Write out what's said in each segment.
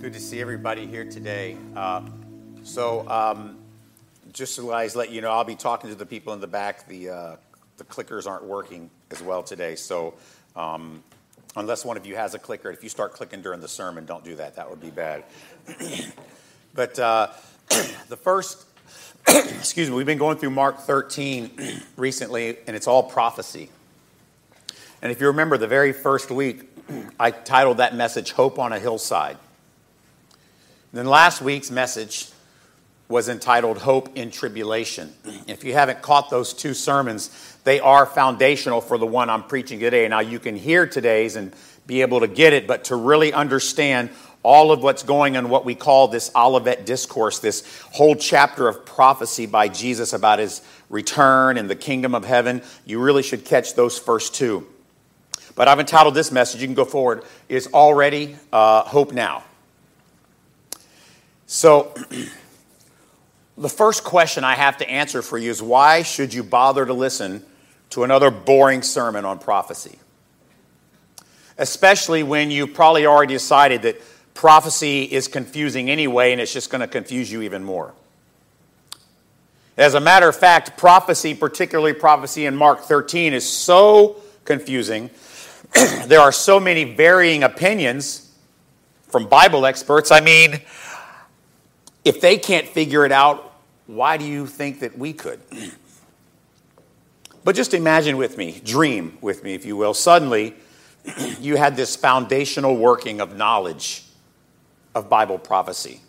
good to see everybody here today. Uh, so, um, just to guys let you know, I'll be talking to the people in the back. The uh, the clickers aren't working as well today, so um, unless one of you has a clicker, if you start clicking during the sermon, don't do that. That would be bad. but uh, the first, excuse me, we've been going through Mark 13 recently, and it's all prophecy. And if you remember, the very first week, I titled that message "Hope on a Hillside." Then last week's message was entitled Hope in Tribulation. If you haven't caught those two sermons, they are foundational for the one I'm preaching today. Now, you can hear today's and be able to get it, but to really understand all of what's going on, what we call this Olivet Discourse, this whole chapter of prophecy by Jesus about his return and the kingdom of heaven, you really should catch those first two. But I've entitled this message, you can go forward, is Already uh, Hope Now. So, the first question I have to answer for you is why should you bother to listen to another boring sermon on prophecy? Especially when you probably already decided that prophecy is confusing anyway and it's just going to confuse you even more. As a matter of fact, prophecy, particularly prophecy in Mark 13, is so confusing. there are so many varying opinions from Bible experts. I mean, if they can't figure it out, why do you think that we could? But just imagine with me, dream with me, if you will. Suddenly, you had this foundational working of knowledge of Bible prophecy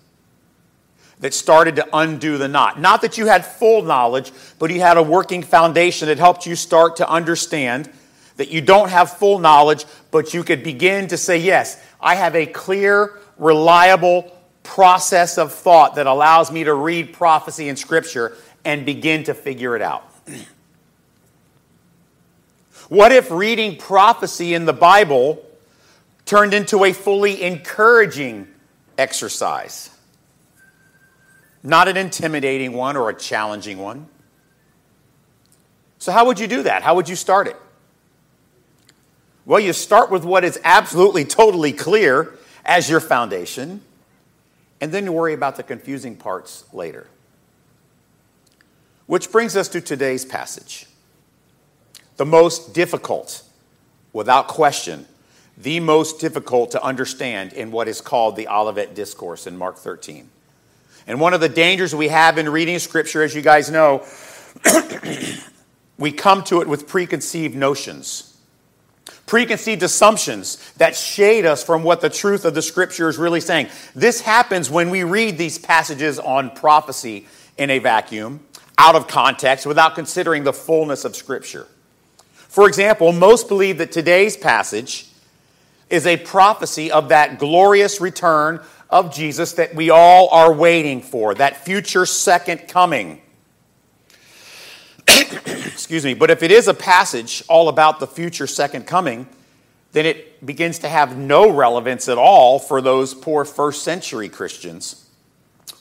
that started to undo the knot. Not that you had full knowledge, but you had a working foundation that helped you start to understand that you don't have full knowledge, but you could begin to say, Yes, I have a clear, reliable, process of thought that allows me to read prophecy in Scripture and begin to figure it out. What if reading prophecy in the Bible turned into a fully encouraging exercise? Not an intimidating one or a challenging one. So, how would you do that? How would you start it? Well, you start with what is absolutely, totally clear as your foundation and then you worry about the confusing parts later. Which brings us to today's passage. The most difficult, without question, the most difficult to understand in what is called the Olivet Discourse in Mark 13. And one of the dangers we have in reading Scripture, as you guys know, we come to it with preconceived notions preconceived assumptions that shade us from what the truth of the scripture is really saying. This happens when we read these passages on prophecy in a vacuum, out of context, without considering the fullness of scripture. For example, most believe that today's passage is a prophecy of that glorious return of Jesus that we all are waiting for, that future second coming. Excuse me. But if it is a passage all about the future second coming, then it begins to have no relevance at all for those poor first century Christians.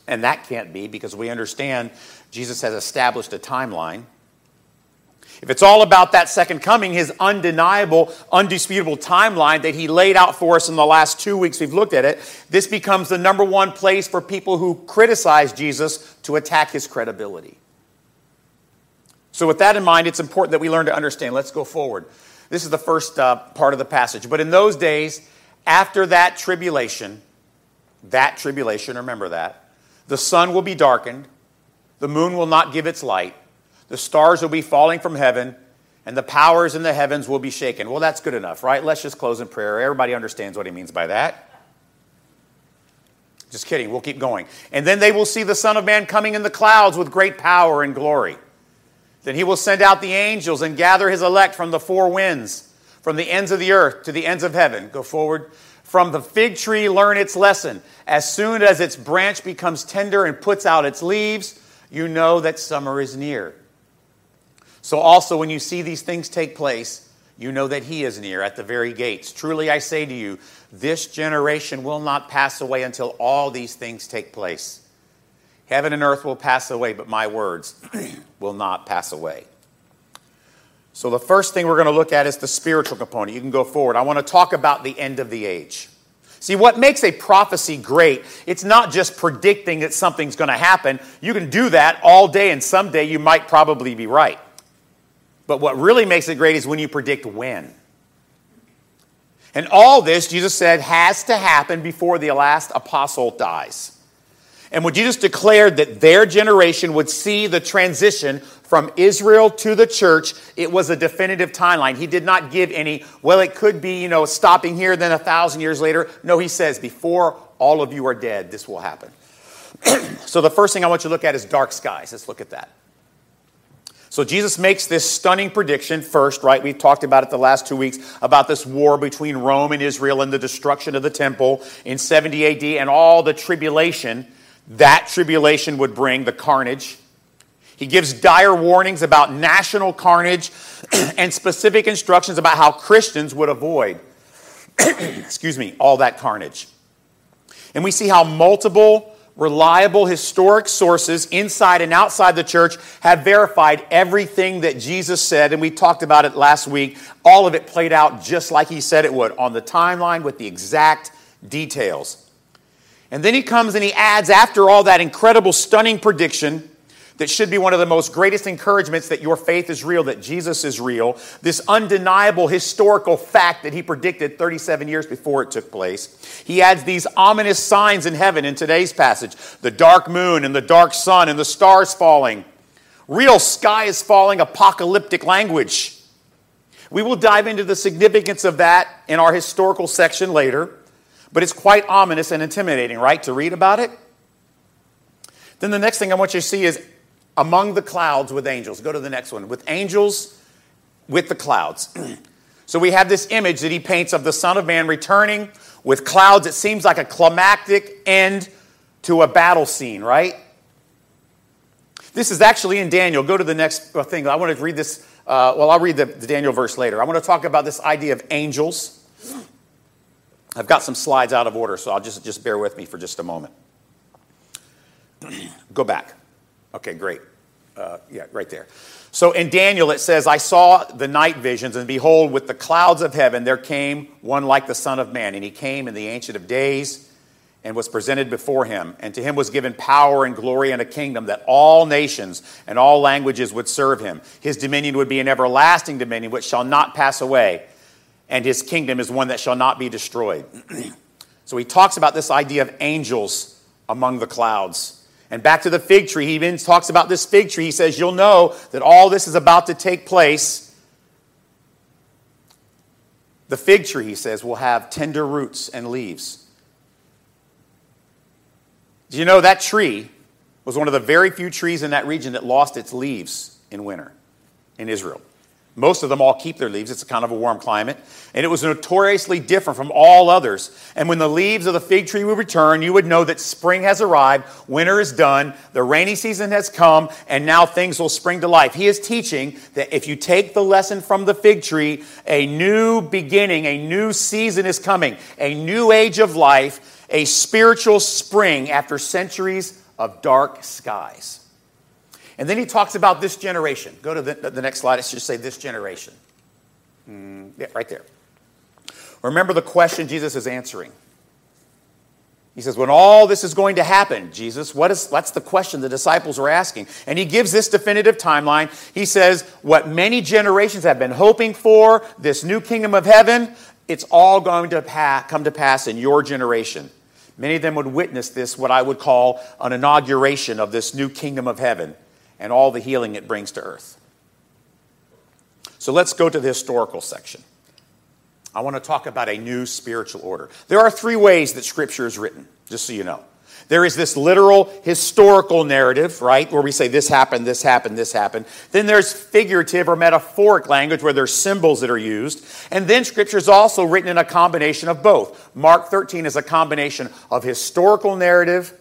And that can't be because we understand Jesus has established a timeline. If it's all about that second coming, his undeniable, undisputable timeline that he laid out for us in the last two weeks we've looked at it, this becomes the number one place for people who criticize Jesus to attack his credibility. So, with that in mind, it's important that we learn to understand. Let's go forward. This is the first uh, part of the passage. But in those days, after that tribulation, that tribulation, remember that, the sun will be darkened, the moon will not give its light, the stars will be falling from heaven, and the powers in the heavens will be shaken. Well, that's good enough, right? Let's just close in prayer. Everybody understands what he means by that. Just kidding, we'll keep going. And then they will see the Son of Man coming in the clouds with great power and glory. Then he will send out the angels and gather his elect from the four winds, from the ends of the earth to the ends of heaven. Go forward. From the fig tree, learn its lesson. As soon as its branch becomes tender and puts out its leaves, you know that summer is near. So, also, when you see these things take place, you know that he is near at the very gates. Truly, I say to you, this generation will not pass away until all these things take place. Heaven and earth will pass away, but my words will not pass away. So, the first thing we're going to look at is the spiritual component. You can go forward. I want to talk about the end of the age. See, what makes a prophecy great, it's not just predicting that something's going to happen. You can do that all day, and someday you might probably be right. But what really makes it great is when you predict when. And all this, Jesus said, has to happen before the last apostle dies. And when Jesus declared that their generation would see the transition from Israel to the church, it was a definitive timeline. He did not give any, well, it could be, you know, stopping here, then a thousand years later. No, he says, before all of you are dead, this will happen. so the first thing I want you to look at is dark skies. Let's look at that. So Jesus makes this stunning prediction first, right? We've talked about it the last two weeks about this war between Rome and Israel and the destruction of the temple in 70 AD and all the tribulation that tribulation would bring, the carnage. He gives dire warnings about national carnage and specific instructions about how Christians would avoid, excuse me, all that carnage. And we see how multiple reliable historic sources inside and outside the church have verified everything that Jesus said, and we talked about it last week. All of it played out just like he said it would on the timeline with the exact details. And then he comes and he adds, after all that incredible, stunning prediction, that should be one of the most greatest encouragements that your faith is real, that Jesus is real, this undeniable historical fact that he predicted 37 years before it took place. He adds these ominous signs in heaven in today's passage the dark moon and the dark sun and the stars falling. Real sky is falling, apocalyptic language. We will dive into the significance of that in our historical section later, but it's quite ominous and intimidating, right, to read about it? Then the next thing I want you to see is among the clouds with angels. Go to the next one. With angels with the clouds. so we have this image that he paints of the Son of Man returning with clouds. It seems like a climactic end to a battle scene, right? This is actually in Daniel. Go to the next uh, thing. I want to read this. Uh, well, I'll read the, the Daniel verse later. I want to talk about this idea of angels. I've got some slides out of order, so I'll just, just bear with me for just a moment. Go back. Okay, great. Uh, yeah, right there. So in Daniel, it says, I saw the night visions, and behold, with the clouds of heaven there came one like the Son of Man. And he came in the Ancient of Days and was presented before him. And to him was given power and glory and a kingdom that all nations and all languages would serve him. His dominion would be an everlasting dominion which shall not pass away, and his kingdom is one that shall not be destroyed. so he talks about this idea of angels among the clouds. And back to the fig tree, he even talks about this fig tree. He says, You'll know that all this is about to take place. The fig tree, he says, will have tender roots and leaves. Do you know that tree was one of the very few trees in that region that lost its leaves in winter in Israel? Most of them all keep their leaves. It's a kind of a warm climate. And it was notoriously different from all others. And when the leaves of the fig tree would return, you would know that spring has arrived, winter is done, the rainy season has come, and now things will spring to life. He is teaching that if you take the lesson from the fig tree, a new beginning, a new season is coming, a new age of life, a spiritual spring after centuries of dark skies. And then he talks about this generation. Go to the, the next slide. It's just say this generation. Mm, yeah, right there. Remember the question Jesus is answering. He says, when all this is going to happen, Jesus, what is, that's the question the disciples were asking. And he gives this definitive timeline. He says, what many generations have been hoping for, this new kingdom of heaven, it's all going to pa- come to pass in your generation. Many of them would witness this, what I would call an inauguration of this new kingdom of heaven and all the healing it brings to earth. So let's go to the historical section. I want to talk about a new spiritual order. There are three ways that Scripture is written, just so you know. There is this literal historical narrative, right, where we say this happened, this happened, this happened. Then there's figurative or metaphoric language where there's symbols that are used. And then Scripture is also written in a combination of both. Mark 13 is a combination of historical narrative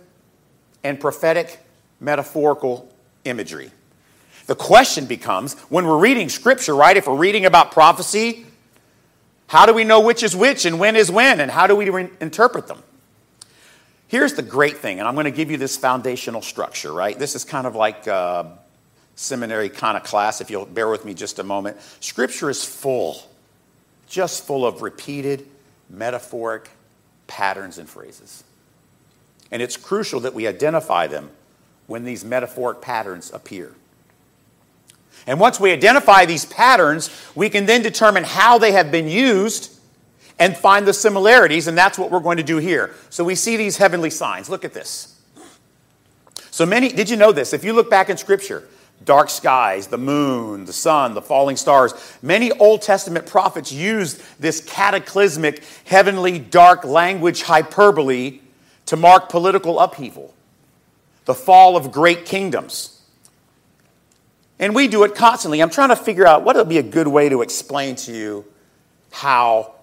and prophetic metaphorical imagery. The question becomes when we're reading scripture, right? If we're reading about prophecy, how do we know which is which and when is when, and how do we re- interpret them? Here's the great thing, and I'm going to give you this foundational structure, right? This is kind of like a seminary kind of class, if you'll bear with me just a moment. Scripture is full, just full of repeated, metaphoric patterns and phrases. And it's crucial that we identify them when these metaphoric patterns appear. And once we identify these patterns, we can then determine how they have been used and find the similarities, and that's what we're going to do here. So we see these heavenly signs. Look at this. So many, did you know this? If you look back in Scripture, dark skies, the moon, the sun, the falling stars, many Old Testament prophets used this cataclysmic, heavenly, dark language hyperbole to mark political upheaval, the fall of great kingdoms. And we do it constantly. I'm trying to figure out what would be a good way to explain to you how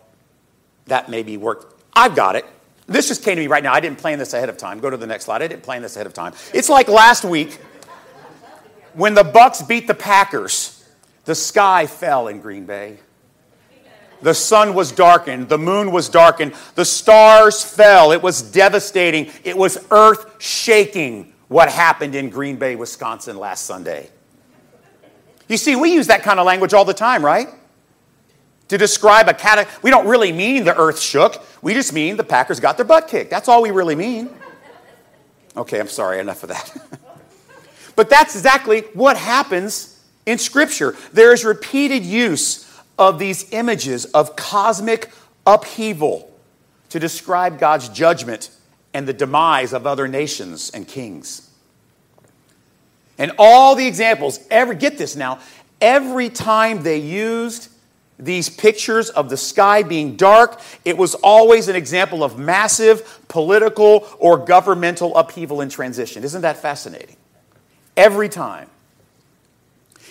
that maybe worked. I've got it. This just came to me right now. I didn't plan this ahead of time. Go to the next slide. I didn't plan this ahead of time. It's like last week when the Bucs beat the Packers. The sky fell in Green Bay. The sun was darkened, the moon was darkened, the stars fell. It was devastating. It was earth shaking what happened in Green Bay, Wisconsin last Sunday. You see, we use that kind of language all the time, right? To describe a cat, we don't really mean the earth shook. We just mean the Packers got their butt kicked. That's all we really mean. Okay, I'm sorry, enough of that. but that's exactly what happens in Scripture. There is repeated use of these images of cosmic upheaval to describe God's judgment and the demise of other nations and kings. And all the examples, every, get this now, every time they used these pictures of the sky being dark, it was always an example of massive political or governmental upheaval and transition. Isn't that fascinating? Every time.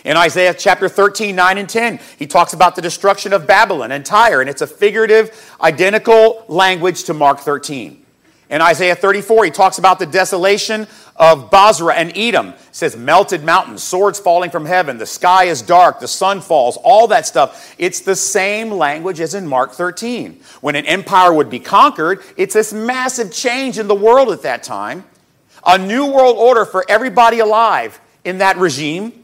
In Isaiah chapter 13, 9 and 10, he talks about the destruction of Babylon and Tyre, and it's a figurative, identical language to Mark 13. In Isaiah 34, he talks about the desolation of Bozrah and Edom. It says melted mountains, swords falling from heaven, the sky is dark, the sun falls, all that stuff. It's the same language as in Mark 13. When an empire would be conquered, it's this massive change in the world at that time. A new world order for everybody alive in that regime.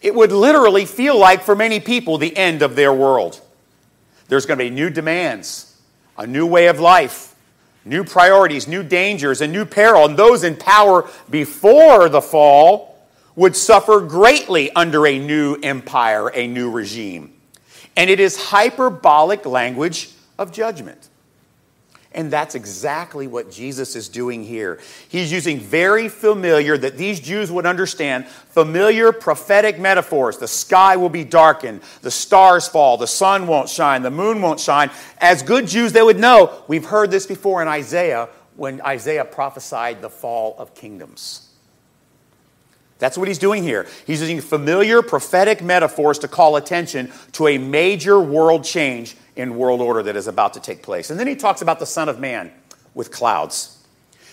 It would literally feel like, for many people, the end of their world. There's going to be new demands, a new way of life new priorities, new dangers, and new peril. And those in power before the fall would suffer greatly under a new empire, a new regime. And it is hyperbolic language of judgment. And that's exactly what Jesus is doing here. He's using very familiar, that these Jews would understand, familiar prophetic metaphors. The sky will be darkened, the stars fall, the sun won't shine, the moon won't shine. As good Jews, they would know. We've heard this before in Isaiah when Isaiah prophesied the fall of kingdoms. That's what he's doing here. He's using familiar prophetic metaphors to call attention to a major world change in world order that is about to take place. And then he talks about the Son of Man with clouds.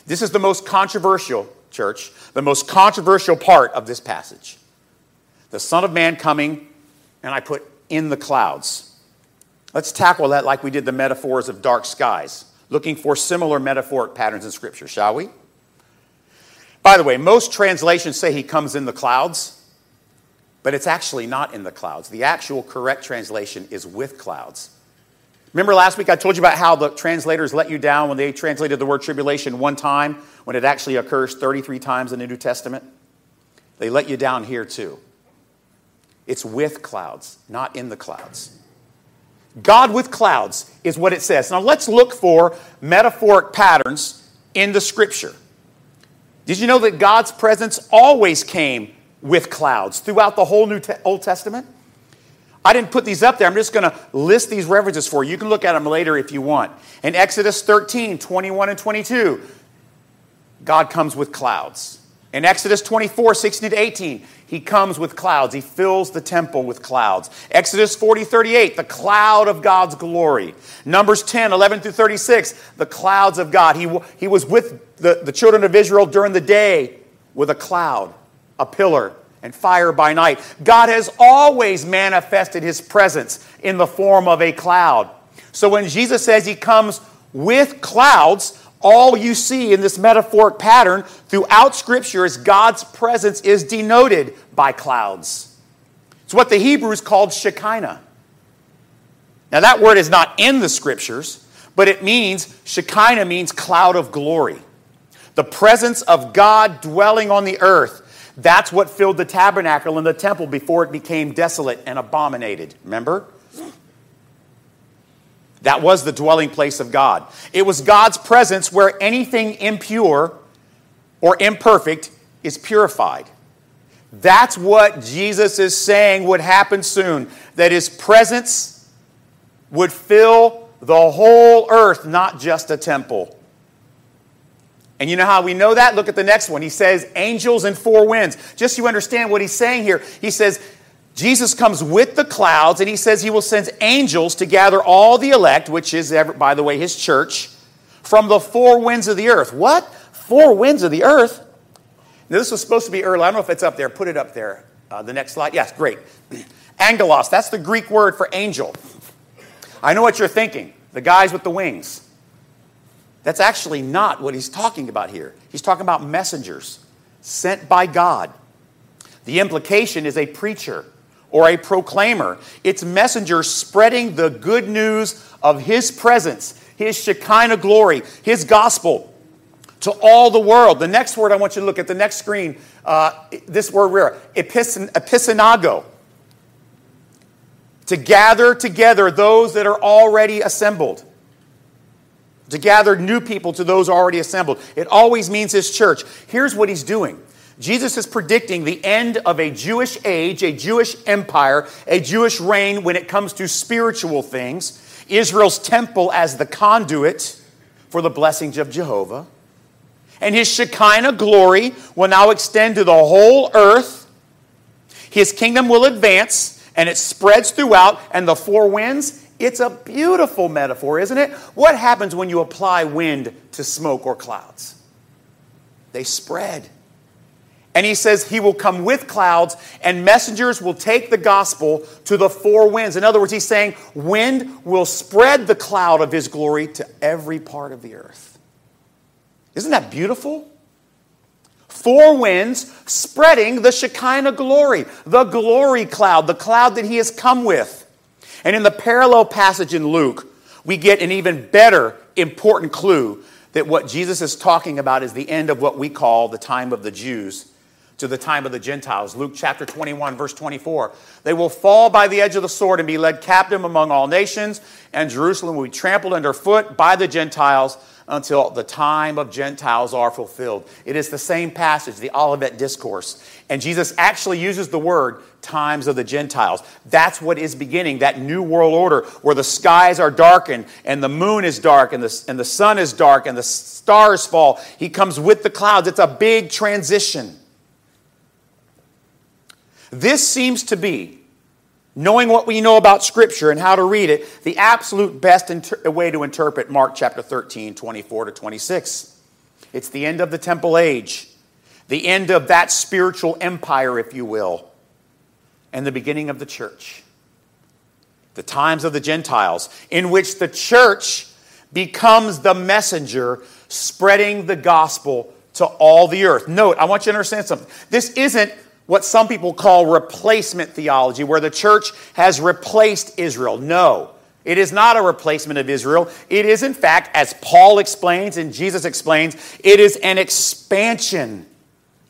This is the most controversial, church, the most controversial part of this passage. The Son of Man coming, and I put in the clouds. Let's tackle that like we did the metaphors of dark skies, looking for similar metaphoric patterns in Scripture, shall we? By the way, most translations say he comes in the clouds, but it's actually not in the clouds. The actual correct translation is with clouds. Remember last week I told you about how the translators let you down when they translated the word tribulation one time when it actually occurs 33 times in the New Testament? They let you down here too. It's with clouds, not in the clouds. God with clouds is what it says. Now let's look for metaphoric patterns in the scripture. Did you know that God's presence always came with clouds throughout the whole New Old Testament? I didn't put these up there. I'm just going to list these references for you. You can look at them later if you want. In Exodus 13, 21 and 22, God comes with clouds. In Exodus 24, 16 to 18, he comes with clouds. He fills the temple with clouds. Exodus 40, 38, the cloud of God's glory. Numbers 10, 11 through 36, the clouds of God. He, he was with the, the children of Israel during the day with a cloud, a pillar, and fire by night. God has always manifested his presence in the form of a cloud. So when Jesus says he comes with clouds, all you see in this metaphoric pattern throughout Scripture is God's presence is denoted by clouds. It's what the Hebrews called Shekinah. Now, that word is not in the Scriptures, but it means, Shekinah means cloud of glory. The presence of God dwelling on the earth. That's what filled the tabernacle and the temple before it became desolate and abominated. Remember? That was the dwelling place of God. It was God's presence where anything impure or imperfect is purified. That's what Jesus is saying would happen soon, that his presence would fill the whole earth, not just a temple. And you know how we know that? Look at the next one. He says, angels and four winds. Just so you understand what he's saying here, he says, Jesus comes with the clouds, and he says he will send angels to gather all the elect, which is, by the way, his church, from the four winds of the earth. What? Four winds of the earth? Now, this was supposed to be early. I don't know if it's up there. Put it up there. Uh, the next slide. Yes, great. Angelos, that's the Greek word for angel. I know what you're thinking. The guys with the wings. That's actually not what he's talking about here. He's talking about messengers sent by God. The implication is a preacher or a proclaimer. It's messengers spreading the good news of his presence, his Shekinah glory, his gospel to all the world. The next word I want you to look at, the next screen, uh, this word rare, episinago. To gather together those that are already assembled. To gather new people to those already assembled. It always means his church. Here's what he's doing. Jesus is predicting the end of a Jewish age, a Jewish empire, a Jewish reign when it comes to spiritual things. Israel's temple as the conduit for the blessings of Jehovah and his Shekinah glory will now extend to the whole earth. His kingdom will advance and it spreads throughout, and the four winds, it's a beautiful metaphor, isn't it? What happens when you apply wind to smoke or clouds? They spread. And he says he will come with clouds, and messengers will take the gospel to the four winds. In other words, he's saying wind will spread the cloud of his glory to every part of the earth. Isn't that beautiful? Four winds spreading the Shekinah glory, the glory cloud, the cloud that he has come with. And in the parallel passage in Luke, we get an even better important clue that what Jesus is talking about is the end of what we call the time of the Jews to the time of the Gentiles. Luke chapter 21, verse 24. They will fall by the edge of the sword and be led captive among all nations, and Jerusalem will be trampled underfoot by the Gentiles until the time of Gentiles are fulfilled. It is the same passage, the Olivet Discourse. And Jesus actually uses the word times of the Gentiles. That's what is beginning, that new world order where the skies are darkened and the moon is dark and the, and the sun is dark and the stars fall. He comes with the clouds. It's a big transition. This seems to be knowing what we know about Scripture and how to read it, the absolute best inter- way to interpret Mark chapter 13, 24 to 26. It's the end of the temple age, the end of that spiritual empire, if you will, and the beginning of the church. The times of the Gentiles, in which the church becomes the messenger spreading the gospel to all the earth. Note, I want you to understand something. This isn't what some people call replacement theology, where the church has replaced Israel. No, it is not a replacement of Israel. It is, in fact, as Paul explains and Jesus explains, it is an expansion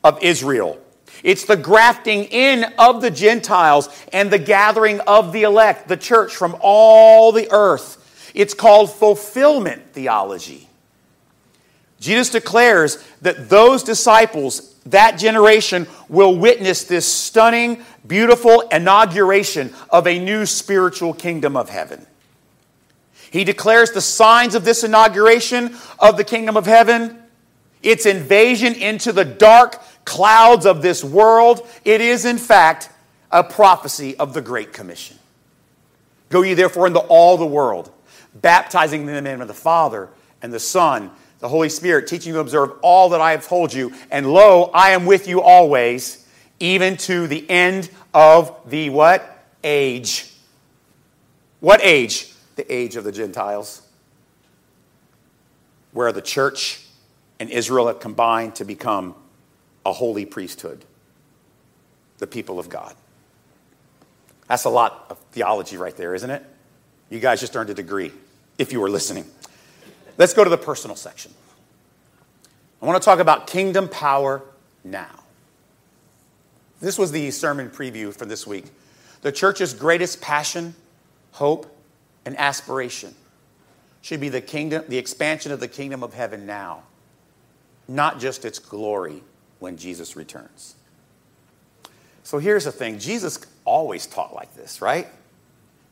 of Israel. It's the grafting in of the Gentiles and the gathering of the elect, the church from all the earth. It's called fulfillment theology. Jesus declares that those disciples that generation will witness this stunning, beautiful inauguration of a new spiritual kingdom of heaven. He declares the signs of this inauguration of the kingdom of heaven its invasion into the dark clouds of this world. It is, in fact, a prophecy of the Great Commission. Go ye therefore into all the world, baptizing them in the name of the Father and the Son the Holy Spirit, teaching you to observe all that I have told you. And lo, I am with you always, even to the end of the what? Age. What age? The age of the Gentiles. Where the church and Israel have combined to become a holy priesthood, the people of God. That's a lot of theology right there, isn't it? You guys just earned a degree if you were listening. Let's go to the personal section. I want to talk about kingdom power now. This was the sermon preview for this week. The church's greatest passion, hope, and aspiration should be the kingdom, the expansion of the kingdom of heaven now, not just its glory when Jesus returns. So here's the thing Jesus always taught like this, right?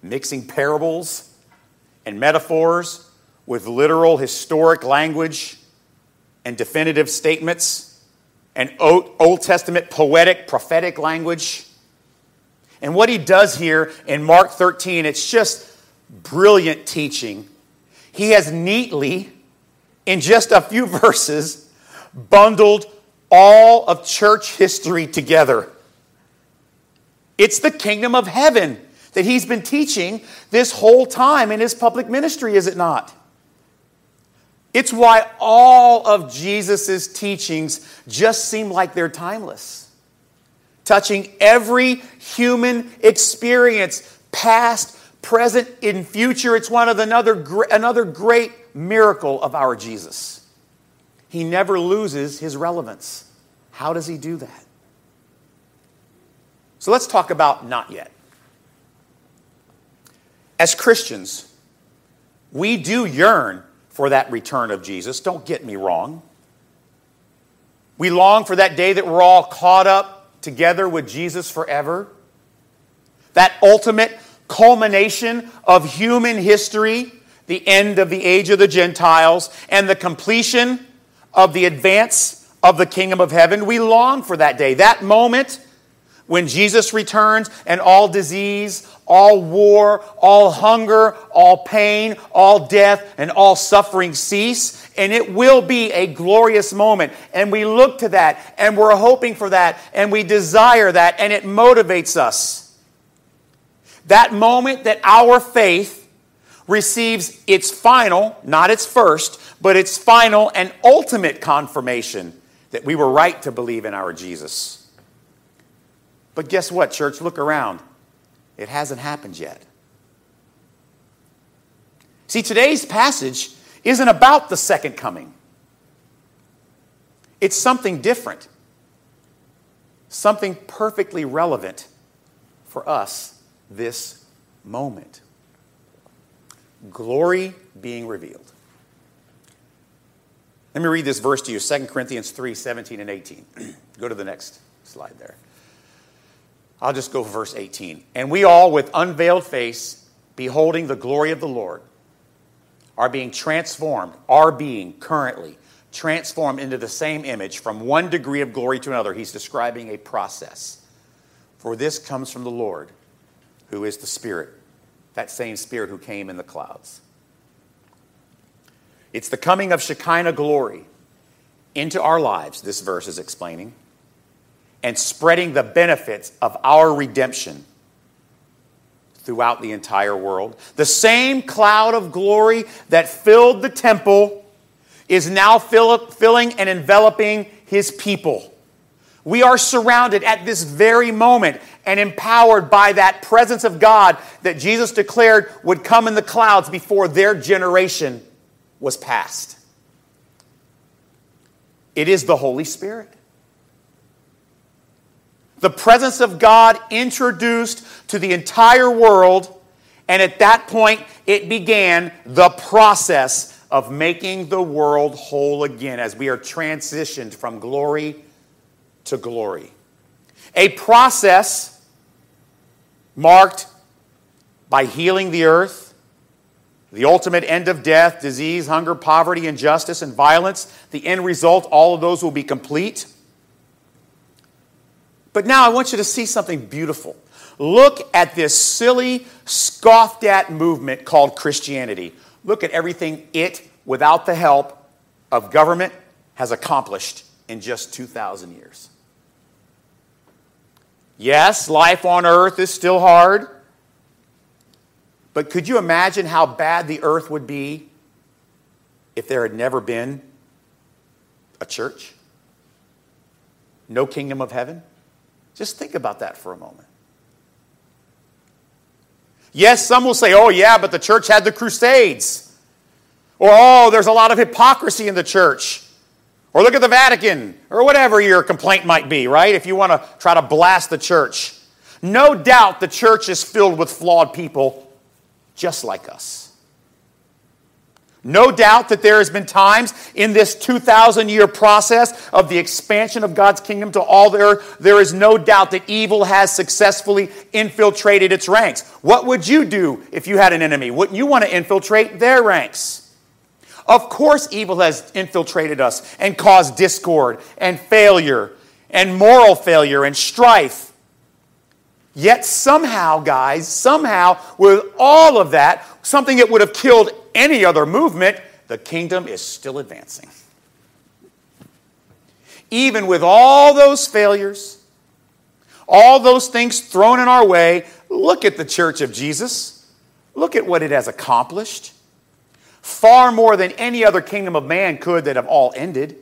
Mixing parables and metaphors with literal historic language and definitive statements and Old Testament poetic, prophetic language. And what he does here in Mark 13, it's just brilliant teaching. He has neatly, in just a few verses, bundled all of church history together. It's the kingdom of heaven that he's been teaching this whole time in his public ministry, is it not? It's why all of Jesus' teachings just seem like they're timeless, touching every human experience, past, present, in future. It's one of another, another great miracle of our Jesus. He never loses his relevance. How does he do that? So let's talk about not yet. As Christians, we do yearn for that return of Jesus. Don't get me wrong. We long for that day that we're all caught up together with Jesus forever. That ultimate culmination of human history, the end of the age of the Gentiles, and the completion of the advance of the kingdom of heaven. We long for that day, that moment when Jesus returns and all disease, all war, all hunger, all pain, all death, and all suffering cease. And it will be a glorious moment. And we look to that, and we're hoping for that, and we desire that, and it motivates us. That moment that our faith receives its final, not its first, but its final and ultimate confirmation that we were right to believe in our Jesus. But guess what, church? Look around. It hasn't happened yet. See, today's passage isn't about the second coming, it's something different, something perfectly relevant for us this moment. Glory being revealed. Let me read this verse to you 2 Corinthians 3 17 and 18. Go to the next slide there. I'll just go for verse 18. And we all, with unveiled face, beholding the glory of the Lord, are being transformed, are being currently transformed into the same image from one degree of glory to another. He's describing a process. For this comes from the Lord, who is the Spirit, that same Spirit who came in the clouds. It's the coming of Shekinah glory into our lives, this verse is explaining and spreading the benefits of our redemption throughout the entire world. The same cloud of glory that filled the temple is now fill, filling and enveloping his people. We are surrounded at this very moment and empowered by that presence of God that Jesus declared would come in the clouds before their generation was past. It is the Holy Spirit the presence of God introduced to the entire world. And at that point, it began the process of making the world whole again as we are transitioned from glory to glory. A process marked by healing the earth, the ultimate end of death, disease, hunger, poverty, injustice, and violence. The end result, all of those will be complete. But now I want you to see something beautiful. Look at this silly, scoffed at movement called Christianity. Look at everything it, without the help of government, has accomplished in just 2,000 years. Yes, life on earth is still hard. But could you imagine how bad the earth would be if there had never been a church? No kingdom of heaven? Just think about that for a moment. Yes, some will say, oh, yeah, but the church had the Crusades. Or, oh, there's a lot of hypocrisy in the church. Or look at the Vatican, or whatever your complaint might be, right? If you want to try to blast the church. No doubt the church is filled with flawed people just like us. No doubt that there has been times in this 2,000 year process of the expansion of God's kingdom to all the earth, there is no doubt that evil has successfully infiltrated its ranks. What would you do if you had an enemy? Wouldn't you want to infiltrate their ranks? Of course, evil has infiltrated us and caused discord and failure and moral failure and strife. Yet, somehow, guys, somehow, with all of that, something that would have killed any other movement, the kingdom is still advancing. Even with all those failures, all those things thrown in our way, look at the church of Jesus. Look at what it has accomplished. Far more than any other kingdom of man could that have all ended.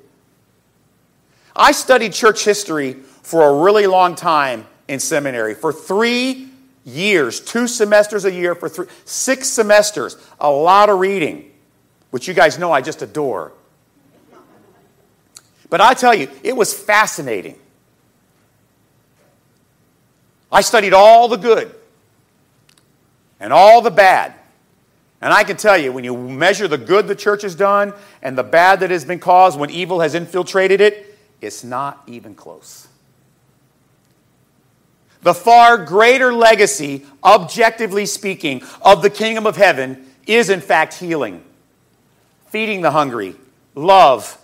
I studied church history for a really long time in seminary. For three years, two semesters a year for three, six semesters, a lot of reading, which you guys know I just adore. But I tell you, it was fascinating. I studied all the good and all the bad. And I can tell you, when you measure the good the church has done and the bad that has been caused when evil has infiltrated it, it's not even close. The far greater legacy, objectively speaking, of the kingdom of heaven is, in fact, healing, feeding the hungry, love,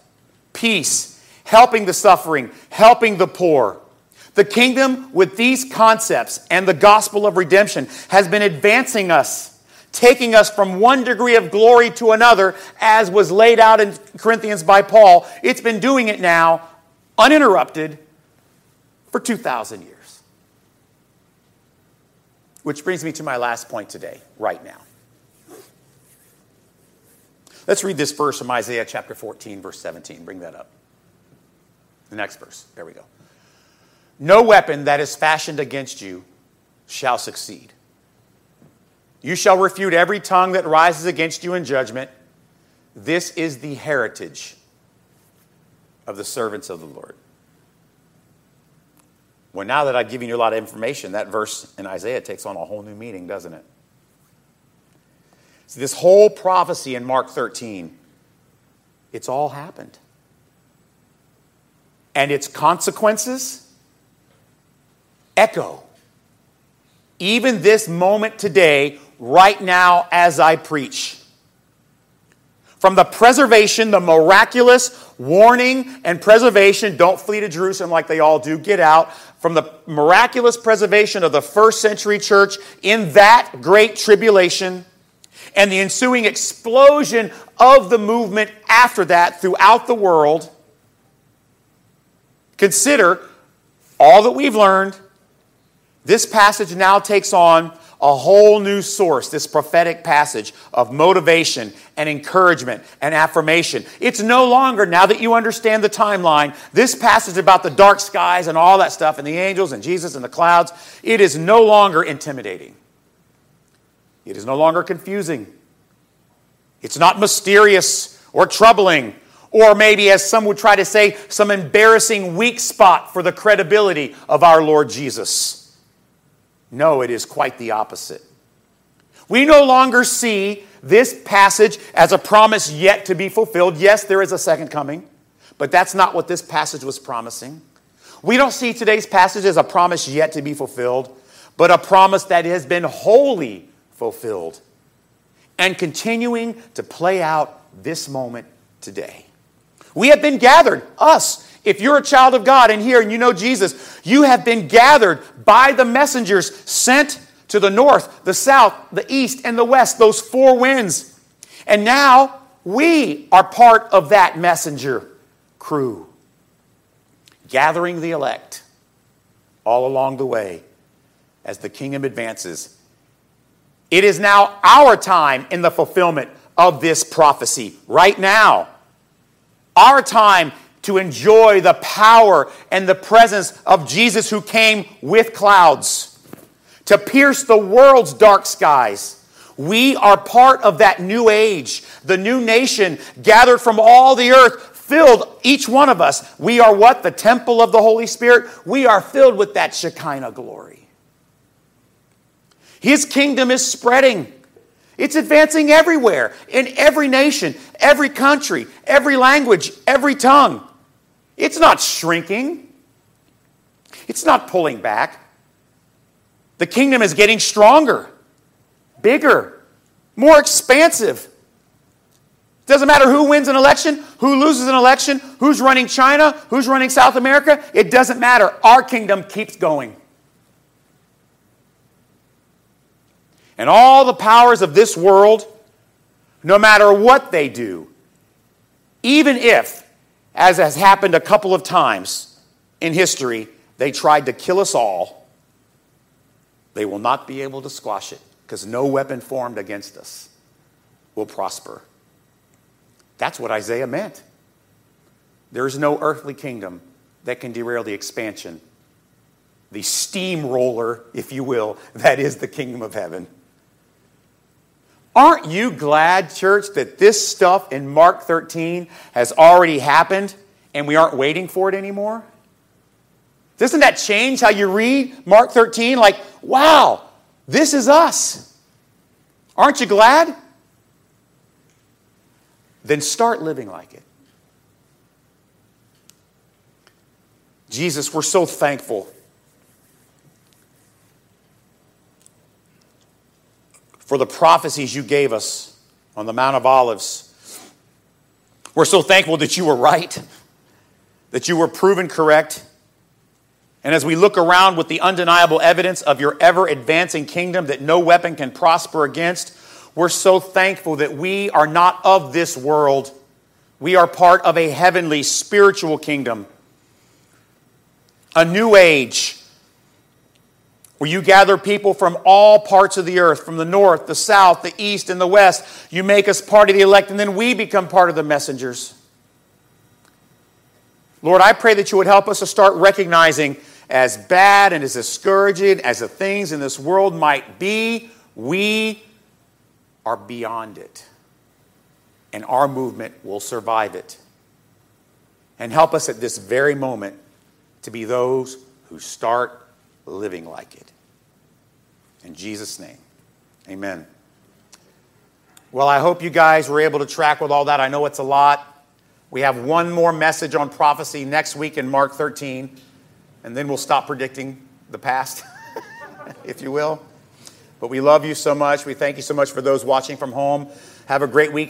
peace, helping the suffering, helping the poor. The kingdom, with these concepts and the gospel of redemption, has been advancing us, taking us from one degree of glory to another, as was laid out in Corinthians by Paul. It's been doing it now, uninterrupted, for 2,000 years. Which brings me to my last point today, right now. Let's read this verse from Isaiah chapter 14, verse 17. Bring that up. The next verse. There we go. No weapon that is fashioned against you shall succeed. You shall refute every tongue that rises against you in judgment. This is the heritage of the servants of the Lord. Well, now that I've given you a lot of information, that verse in Isaiah takes on a whole new meaning, doesn't it? So this whole prophecy in Mark 13, it's all happened. And its consequences echo. Even this moment today, right now, as I preach. From the preservation, the miraculous warning and preservation, don't flee to Jerusalem like they all do, get out from the miraculous preservation of the first century church in that great tribulation and the ensuing explosion of the movement after that throughout the world, consider all that we've learned. This passage now takes on a whole new source, this prophetic passage of motivation and encouragement and affirmation. It's no longer, now that you understand the timeline, this passage about the dark skies and all that stuff and the angels and Jesus and the clouds, it is no longer intimidating. It is no longer confusing. It's not mysterious or troubling or maybe, as some would try to say, some embarrassing weak spot for the credibility of our Lord Jesus. No, it is quite the opposite. We no longer see this passage as a promise yet to be fulfilled. Yes, there is a second coming, but that's not what this passage was promising. We don't see today's passage as a promise yet to be fulfilled, but a promise that has been wholly fulfilled and continuing to play out this moment today. We have been gathered, us, if you're a child of God and here and you know Jesus, you have been gathered by the messengers sent to the north, the south, the east, and the west, those four winds. And now we are part of that messenger crew, gathering the elect all along the way as the kingdom advances. It is now our time in the fulfillment of this prophecy, right now. Our time to enjoy the power and the presence of Jesus who came with clouds to pierce the world's dark skies. We are part of that new age, the new nation gathered from all the earth, filled, each one of us. We are what? The temple of the Holy Spirit. We are filled with that Shekinah glory. His kingdom is spreading. It's advancing everywhere, in every nation, every country, every language, every tongue. It's not shrinking, it's not pulling back. The kingdom is getting stronger, bigger, more expansive. It doesn't matter who wins an election, who loses an election, who's running China, who's running South America. It doesn't matter. Our kingdom keeps going. And all the powers of this world, no matter what they do, even if, as has happened a couple of times in history, they tried to kill us all, they will not be able to squash it because no weapon formed against us will prosper. That's what Isaiah meant. There is no earthly kingdom that can derail the expansion, the steamroller, if you will, that is the kingdom of heaven. Aren't you glad, church, that this stuff in Mark 13 has already happened and we aren't waiting for it anymore? Doesn't that change how you read Mark 13? Like, wow, this is us. Aren't you glad? Then start living like it. Jesus, we're so thankful for the prophecies you gave us on the Mount of Olives. We're so thankful that you were right, that you were proven correct. And as we look around with the undeniable evidence of your ever advancing kingdom that no weapon can prosper against, we're so thankful that we are not of this world. We are part of a heavenly spiritual kingdom, a new age where you gather people from all parts of the earth, from the north, the south, the east, and the west. You make us part of the elect, and then we become part of the messengers. Lord, I pray that you would help us to start recognizing as bad and as discouraging as the things in this world might be, we are beyond it. And our movement will survive it. And help us at this very moment to be those who start living like it. In Jesus' name, amen. Well, I hope you guys were able to track with all that. I know it's a lot. We have one more message on prophecy next week in Mark 13, and then we'll stop predicting the past, if you will. But we love you so much. We thank you so much for those watching from home. Have a great week.